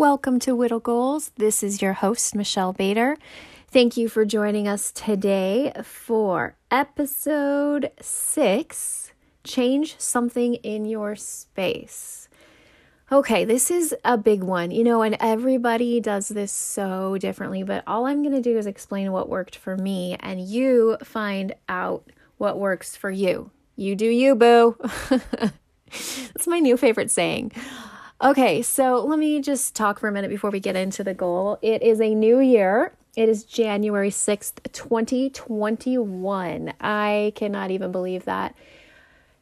Welcome to Widow Goals. This is your host, Michelle Bader. Thank you for joining us today for episode six Change Something in Your Space. Okay, this is a big one, you know, and everybody does this so differently, but all I'm going to do is explain what worked for me, and you find out what works for you. You do you, boo. That's my new favorite saying. Okay, so let me just talk for a minute before we get into the goal. It is a new year. It is January 6th, 2021. I cannot even believe that.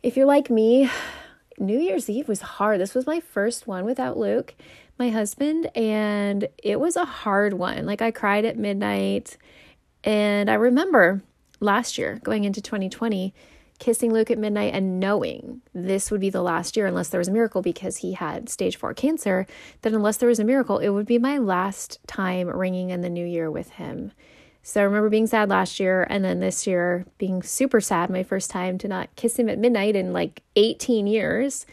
If you're like me, New Year's Eve was hard. This was my first one without Luke, my husband, and it was a hard one. Like I cried at midnight. And I remember last year going into 2020 kissing Luke at midnight and knowing this would be the last year unless there was a miracle because he had stage four cancer, that unless there was a miracle, it would be my last time ringing in the new year with him. So I remember being sad last year and then this year being super sad, my first time to not kiss him at midnight in like 18 years.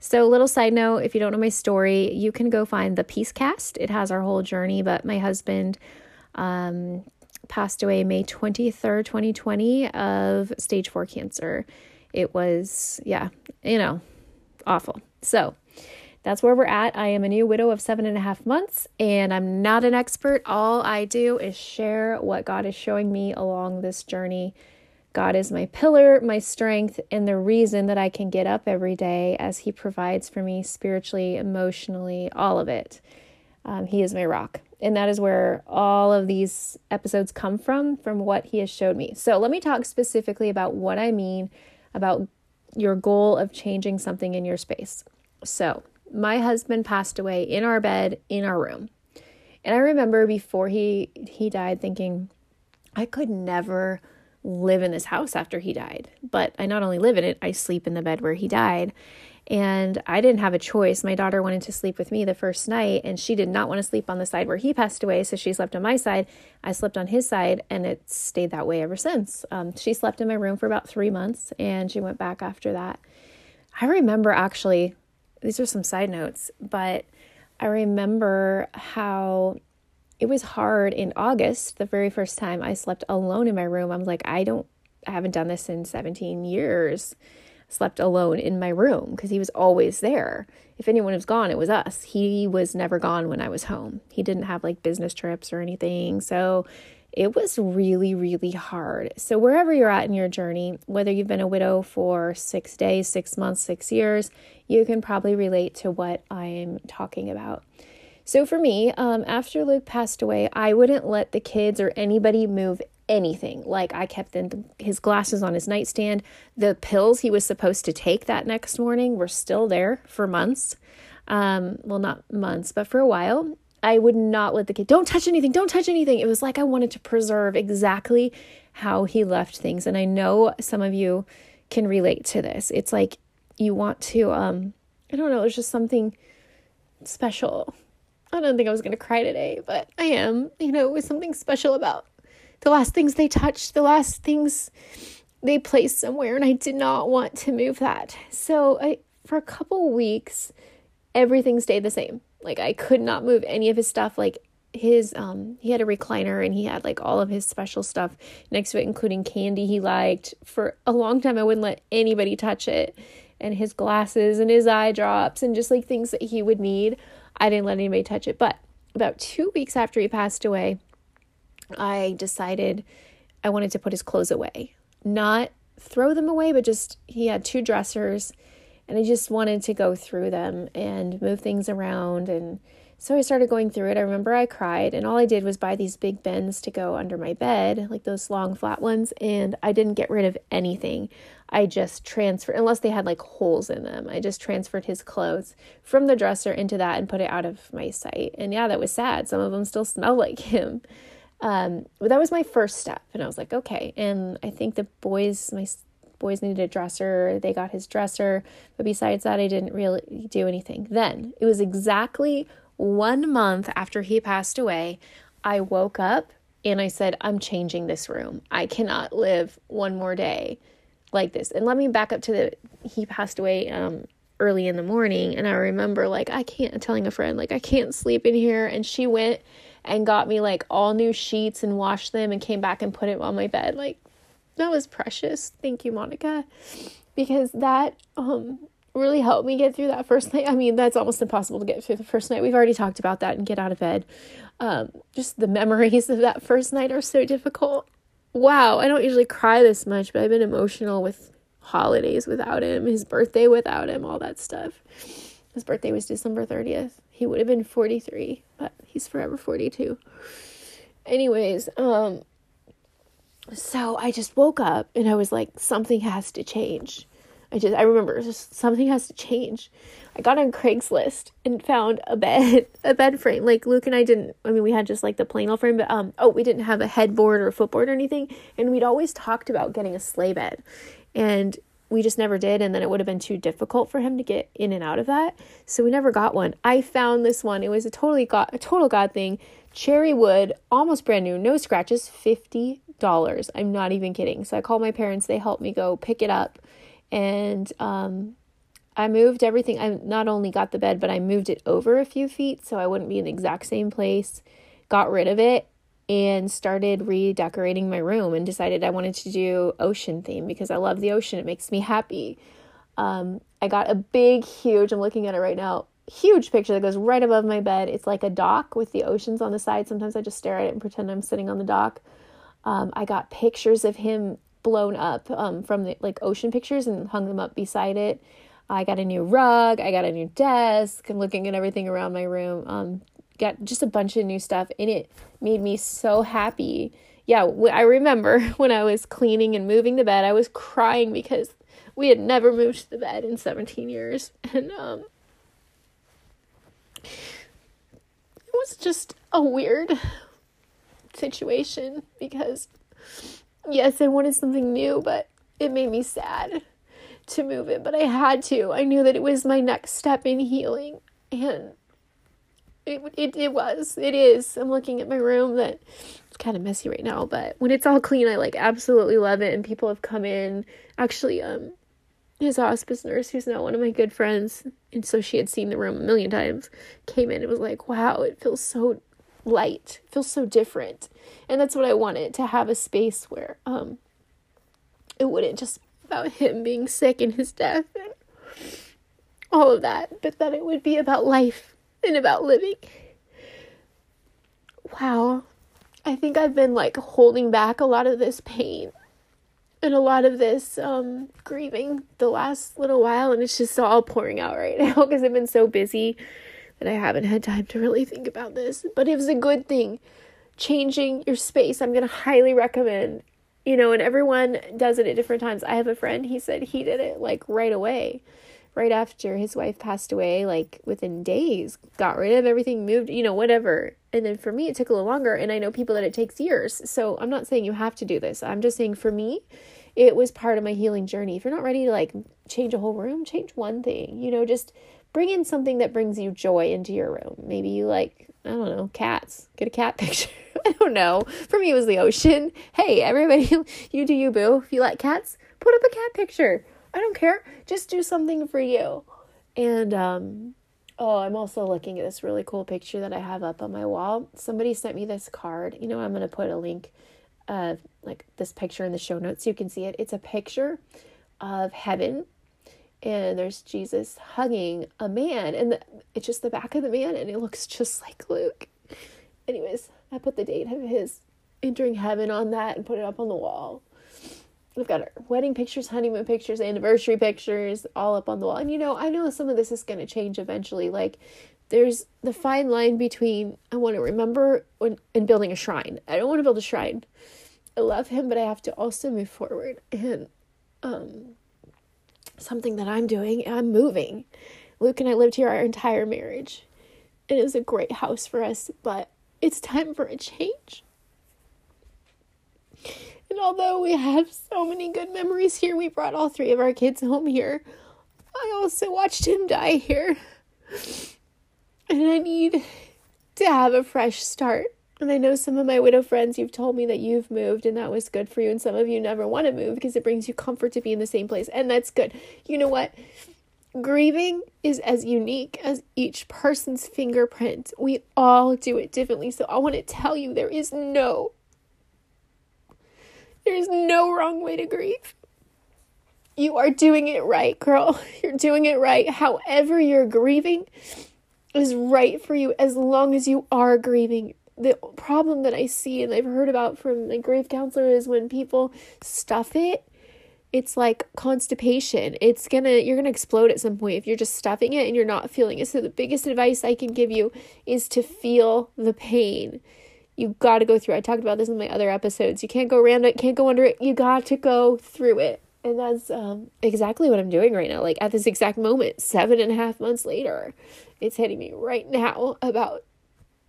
So, little side note if you don't know my story, you can go find the Peace Cast. It has our whole journey, but my husband um, passed away May 23rd, 2020, of stage four cancer. It was, yeah, you know, awful. So that's where we're at. I am a new widow of seven and a half months, and I'm not an expert. All I do is share what God is showing me along this journey. God is my pillar, my strength, and the reason that I can get up every day as He provides for me spiritually, emotionally, all of it. Um, he is my rock. And that is where all of these episodes come from, from what he has showed me. So let me talk specifically about what I mean about your goal of changing something in your space. So, my husband passed away in our bed in our room. And I remember before he he died thinking I could never live in this house after he died. But I not only live in it, I sleep in the bed where he died. And I didn't have a choice. My daughter wanted to sleep with me the first night, and she did not want to sleep on the side where he passed away. So she slept on my side. I slept on his side, and it stayed that way ever since. Um, she slept in my room for about three months, and she went back after that. I remember actually, these are some side notes, but I remember how it was hard in August, the very first time I slept alone in my room. I was like, I don't, I haven't done this in 17 years slept alone in my room because he was always there. If anyone was gone, it was us. He was never gone when I was home. He didn't have like business trips or anything. So it was really, really hard. So, wherever you're at in your journey, whether you've been a widow for six days, six months, six years, you can probably relate to what I'm talking about. So, for me, um, after Luke passed away, I wouldn't let the kids or anybody move anything. Like I kept in his glasses on his nightstand. The pills he was supposed to take that next morning were still there for months. Um, well, not months, but for a while. I would not let the kid, don't touch anything, don't touch anything. It was like I wanted to preserve exactly how he left things. And I know some of you can relate to this. It's like you want to, um, I don't know, it's just something special. I don't think I was going to cry today, but I am. You know, it was something special about the last things they touched, the last things they placed somewhere, and I did not want to move that. So I, for a couple weeks, everything stayed the same. Like I could not move any of his stuff. Like his um he had a recliner and he had like all of his special stuff next to it including candy he liked for a long time i wouldn't let anybody touch it and his glasses and his eye drops and just like things that he would need i didn't let anybody touch it but about 2 weeks after he passed away I decided I wanted to put his clothes away. Not throw them away, but just he had two dressers and I just wanted to go through them and move things around and so I started going through it. I remember I cried, and all I did was buy these big bins to go under my bed, like those long flat ones, and I didn't get rid of anything. I just transferred, unless they had like holes in them, I just transferred his clothes from the dresser into that and put it out of my sight. And yeah, that was sad. Some of them still smell like him. Um, but that was my first step, and I was like, okay. And I think the boys, my boys needed a dresser. They got his dresser, but besides that, I didn't really do anything. Then it was exactly one month after he passed away. I woke up and I said, I'm changing this room. I cannot live one more day like this. And let me back up to the he passed away um, early in the morning. And I remember, like, I can't, telling a friend, like, I can't sleep in here. And she went and got me, like, all new sheets and washed them and came back and put it on my bed. Like, that was precious. Thank you, Monica. Because that, um, really helped me get through that first night. I mean, that's almost impossible to get through the first night. We've already talked about that and get out of bed. Um, just the memories of that first night are so difficult. Wow, I don't usually cry this much, but I've been emotional with holidays without him, his birthday without him, all that stuff. His birthday was December 30th. He would have been 43, but he's forever 42. Anyways, um so I just woke up and I was like something has to change. I just I remember just something has to change. I got on Craigslist and found a bed, a bed frame. Like Luke and I didn't. I mean, we had just like the plain old frame, but um, oh, we didn't have a headboard or a footboard or anything. And we'd always talked about getting a sleigh bed, and we just never did. And then it would have been too difficult for him to get in and out of that, so we never got one. I found this one. It was a totally got a total god thing. Cherry wood, almost brand new, no scratches, fifty dollars. I'm not even kidding. So I called my parents. They helped me go pick it up and um, I moved everything. I not only got the bed, but I moved it over a few feet so I wouldn't be in the exact same place. Got rid of it and started redecorating my room and decided I wanted to do ocean theme because I love the ocean. It makes me happy. Um, I got a big, huge, I'm looking at it right now, huge picture that goes right above my bed. It's like a dock with the oceans on the side. Sometimes I just stare at it and pretend I'm sitting on the dock. Um, I got pictures of him blown up um, from the like ocean pictures and hung them up beside it. I got a new rug. I got a new desk. I'm looking at everything around my room. Um, got just a bunch of new stuff, and it made me so happy. Yeah, I remember when I was cleaning and moving the bed, I was crying because we had never moved the bed in 17 years, and um, it was just a weird situation because yes, I wanted something new, but it made me sad to move it, but I had to. I knew that it was my next step in healing, and it it it was. It is. I'm looking at my room that it's kind of messy right now, but when it's all clean, I like absolutely love it. And people have come in. Actually, um, his hospice nurse, who's now one of my good friends, and so she had seen the room a million times, came in and was like, "Wow, it feels so light, it feels so different." And that's what I wanted to have a space where um it wouldn't just about him being sick and his death and all of that, but that it would be about life and about living. Wow. I think I've been like holding back a lot of this pain and a lot of this um, grieving the last little while, and it's just all pouring out right now because I've been so busy that I haven't had time to really think about this. But it was a good thing. Changing your space, I'm going to highly recommend you know, and everyone does it at different times. I have a friend, he said he did it like right away, right after his wife passed away, like within days, got rid of everything, moved, you know, whatever. And then for me, it took a little longer. And I know people that it takes years. So I'm not saying you have to do this. I'm just saying for me, it was part of my healing journey. If you're not ready to like change a whole room, change one thing, you know, just bring in something that brings you joy into your room. Maybe you like, I don't know, cats. Get a cat picture. I don't know. For me, it was the ocean. Hey, everybody, you do you, boo. If you like cats, put up a cat picture. I don't care. Just do something for you. And, um, oh, I'm also looking at this really cool picture that I have up on my wall. Somebody sent me this card. You know, I'm going to put a link of like this picture in the show notes so you can see it. It's a picture of heaven and there's Jesus hugging a man, and the, it's just the back of the man, and it looks just like Luke. Anyways, I put the date of his entering heaven on that and put it up on the wall. We've got our wedding pictures, honeymoon pictures, anniversary pictures all up on the wall. And you know, I know some of this is going to change eventually. Like, there's the fine line between I want to remember when in building a shrine. I don't want to build a shrine. I love him, but I have to also move forward. And um something that I'm doing. I'm moving. Luke and I lived here our entire marriage. It is a great house for us, but it's time for a change. And although we have so many good memories here, we brought all three of our kids home here. I also watched him die here. And I need to have a fresh start. And I know some of my widow friends, you've told me that you've moved and that was good for you. And some of you never want to move because it brings you comfort to be in the same place. And that's good. You know what? grieving is as unique as each person's fingerprint. We all do it differently. So I want to tell you there is no there is no wrong way to grieve. You are doing it right, girl. You're doing it right. However you're grieving is right for you as long as you are grieving. The problem that I see and I've heard about from the grief counselor is when people stuff it it's like constipation. It's gonna, you're gonna explode at some point if you're just stuffing it and you're not feeling it. So, the biggest advice I can give you is to feel the pain. You gotta go through. I talked about this in my other episodes. You can't go around it, can't go under it. You got to go through it. And that's um, exactly what I'm doing right now. Like at this exact moment, seven and a half months later, it's hitting me right now about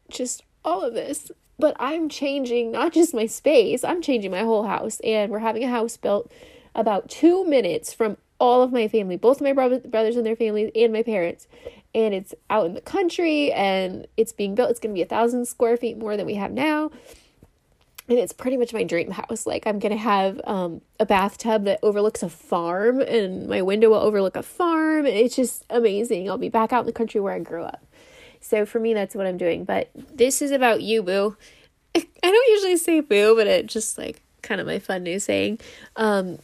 just all of this. But I'm changing not just my space, I'm changing my whole house. And we're having a house built about two minutes from all of my family, both my bro- brothers and their families, and my parents. And it's out in the country and it's being built. It's going to be a thousand square feet more than we have now. And it's pretty much my dream house. Like, I'm going to have um, a bathtub that overlooks a farm, and my window will overlook a farm. It's just amazing. I'll be back out in the country where I grew up. So, for me, that's what I'm doing. But this is about you, boo. I don't usually say boo, but it just like kind of my fun new saying. Um,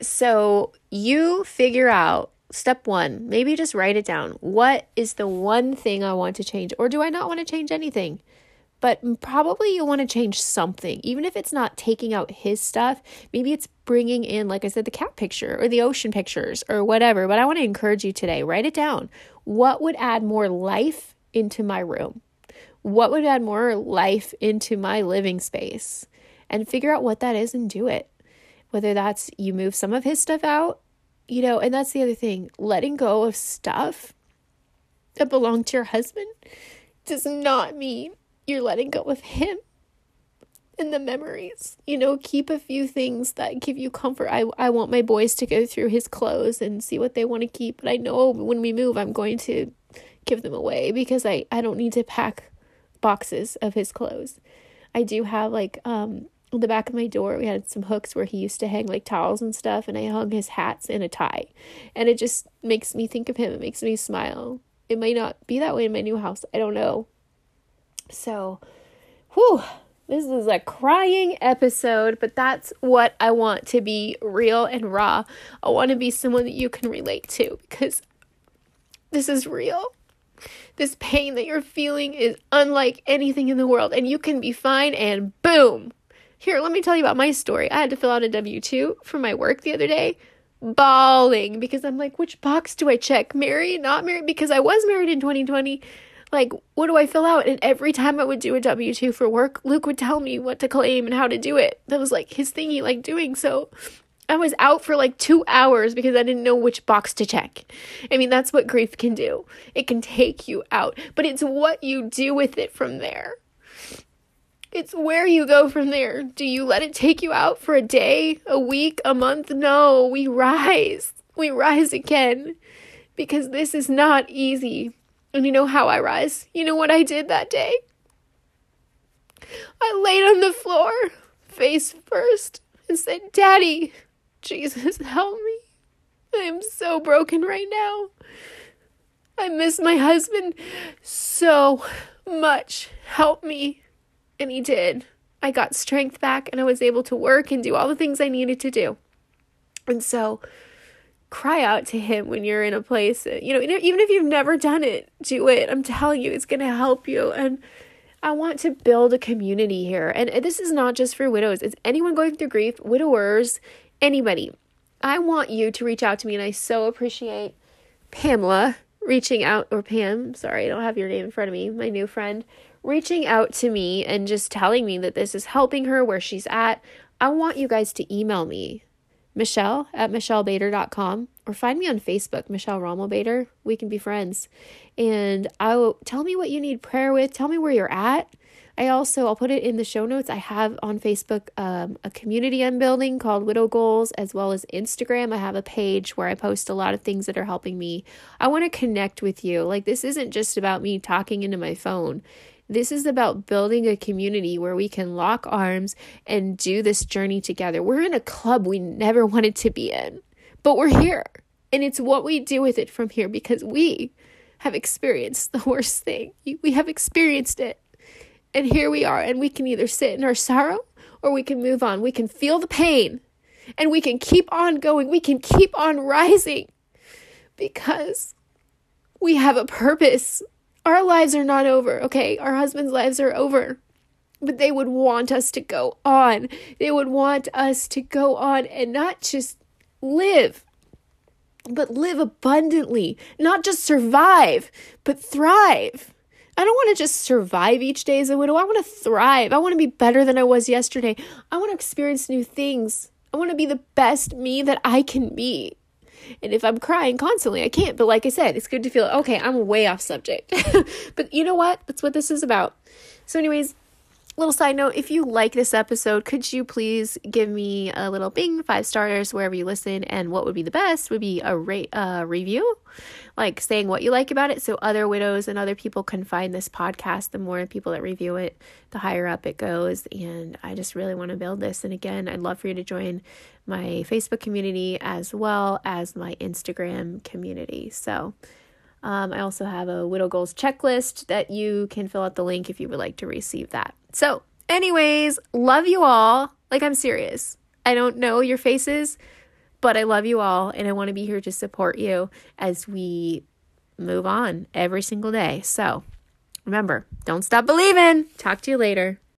so you figure out step one, maybe just write it down. What is the one thing I want to change? Or do I not want to change anything? But probably you want to change something, even if it's not taking out his stuff. Maybe it's bringing in, like I said, the cat picture or the ocean pictures or whatever. But I want to encourage you today write it down. What would add more life into my room? What would add more life into my living space? And figure out what that is and do it whether that's you move some of his stuff out, you know, and that's the other thing letting go of stuff that belong to your husband does not mean you're letting go of him and the memories. You know, keep a few things that give you comfort. I I want my boys to go through his clothes and see what they want to keep, but I know when we move I'm going to give them away because I I don't need to pack boxes of his clothes. I do have like um the back of my door we had some hooks where he used to hang like towels and stuff and i hung his hats in a tie. And it just makes me think of him. It makes me smile. It might not be that way in my new house. I don't know. So whew this is a crying episode, but that's what I want to be real and raw. I want to be someone that you can relate to because this is real. This pain that you're feeling is unlike anything in the world, and you can be fine, and boom, here, let me tell you about my story. I had to fill out a W 2 for my work the other day, bawling because I'm like, which box do I check? Married, not married? Because I was married in 2020. Like, what do I fill out? And every time I would do a W 2 for work, Luke would tell me what to claim and how to do it. That was like his thing he liked doing. So I was out for like two hours because I didn't know which box to check. I mean, that's what grief can do. It can take you out, but it's what you do with it from there. It's where you go from there. Do you let it take you out for a day, a week, a month? No, we rise. We rise again because this is not easy. And you know how I rise? You know what I did that day? I laid on the floor, face first, and said, Daddy, Jesus, help me. I am so broken right now. I miss my husband so much. Help me. And he did. I got strength back and I was able to work and do all the things I needed to do. And so, cry out to him when you're in a place, uh, you know, even if you've never done it, do it. I'm telling you, it's going to help you. And I want to build a community here. And uh, this is not just for widows, it's anyone going through grief, widowers, anybody. I want you to reach out to me, and I so appreciate Pamela reaching out, or Pam, sorry, I don't have your name in front of me, my new friend, reaching out to me and just telling me that this is helping her where she's at, I want you guys to email me, Michelle at MichelleBader.com, or find me on Facebook, Michelle Rommel Bader. We can be friends. And I'll tell me what you need prayer with. Tell me where you're at. I also, I'll put it in the show notes. I have on Facebook um, a community I'm building called Widow Goals, as well as Instagram. I have a page where I post a lot of things that are helping me. I want to connect with you. Like, this isn't just about me talking into my phone. This is about building a community where we can lock arms and do this journey together. We're in a club we never wanted to be in, but we're here And it's what we do with it from here because we have experienced the worst thing. We have experienced it. And here we are, and we can either sit in our sorrow or we can move on. We can feel the pain and we can keep on going. We can keep on rising because we have a purpose. Our lives are not over, okay? Our husbands' lives are over. But they would want us to go on. They would want us to go on and not just live, but live abundantly. Not just survive, but thrive. I don't want to just survive each day as a widow. I want to thrive. I want to be better than I was yesterday. I want to experience new things. I want to be the best me that I can be. And if I'm crying constantly, I can't. But like I said, it's good to feel okay, I'm way off subject. but you know what? That's what this is about. So, anyways, little side note if you like this episode could you please give me a little bing five stars wherever you listen and what would be the best would be a rate uh, review like saying what you like about it so other widows and other people can find this podcast. The more people that review it the higher up it goes and i just really want to build this. And again i'd love for you to join my facebook community as well as my instagram community. So um, I also have a Widow Goals checklist that you can fill out the link if you would like to receive that. So, anyways, love you all. Like, I'm serious. I don't know your faces, but I love you all and I want to be here to support you as we move on every single day. So, remember, don't stop believing. Talk to you later.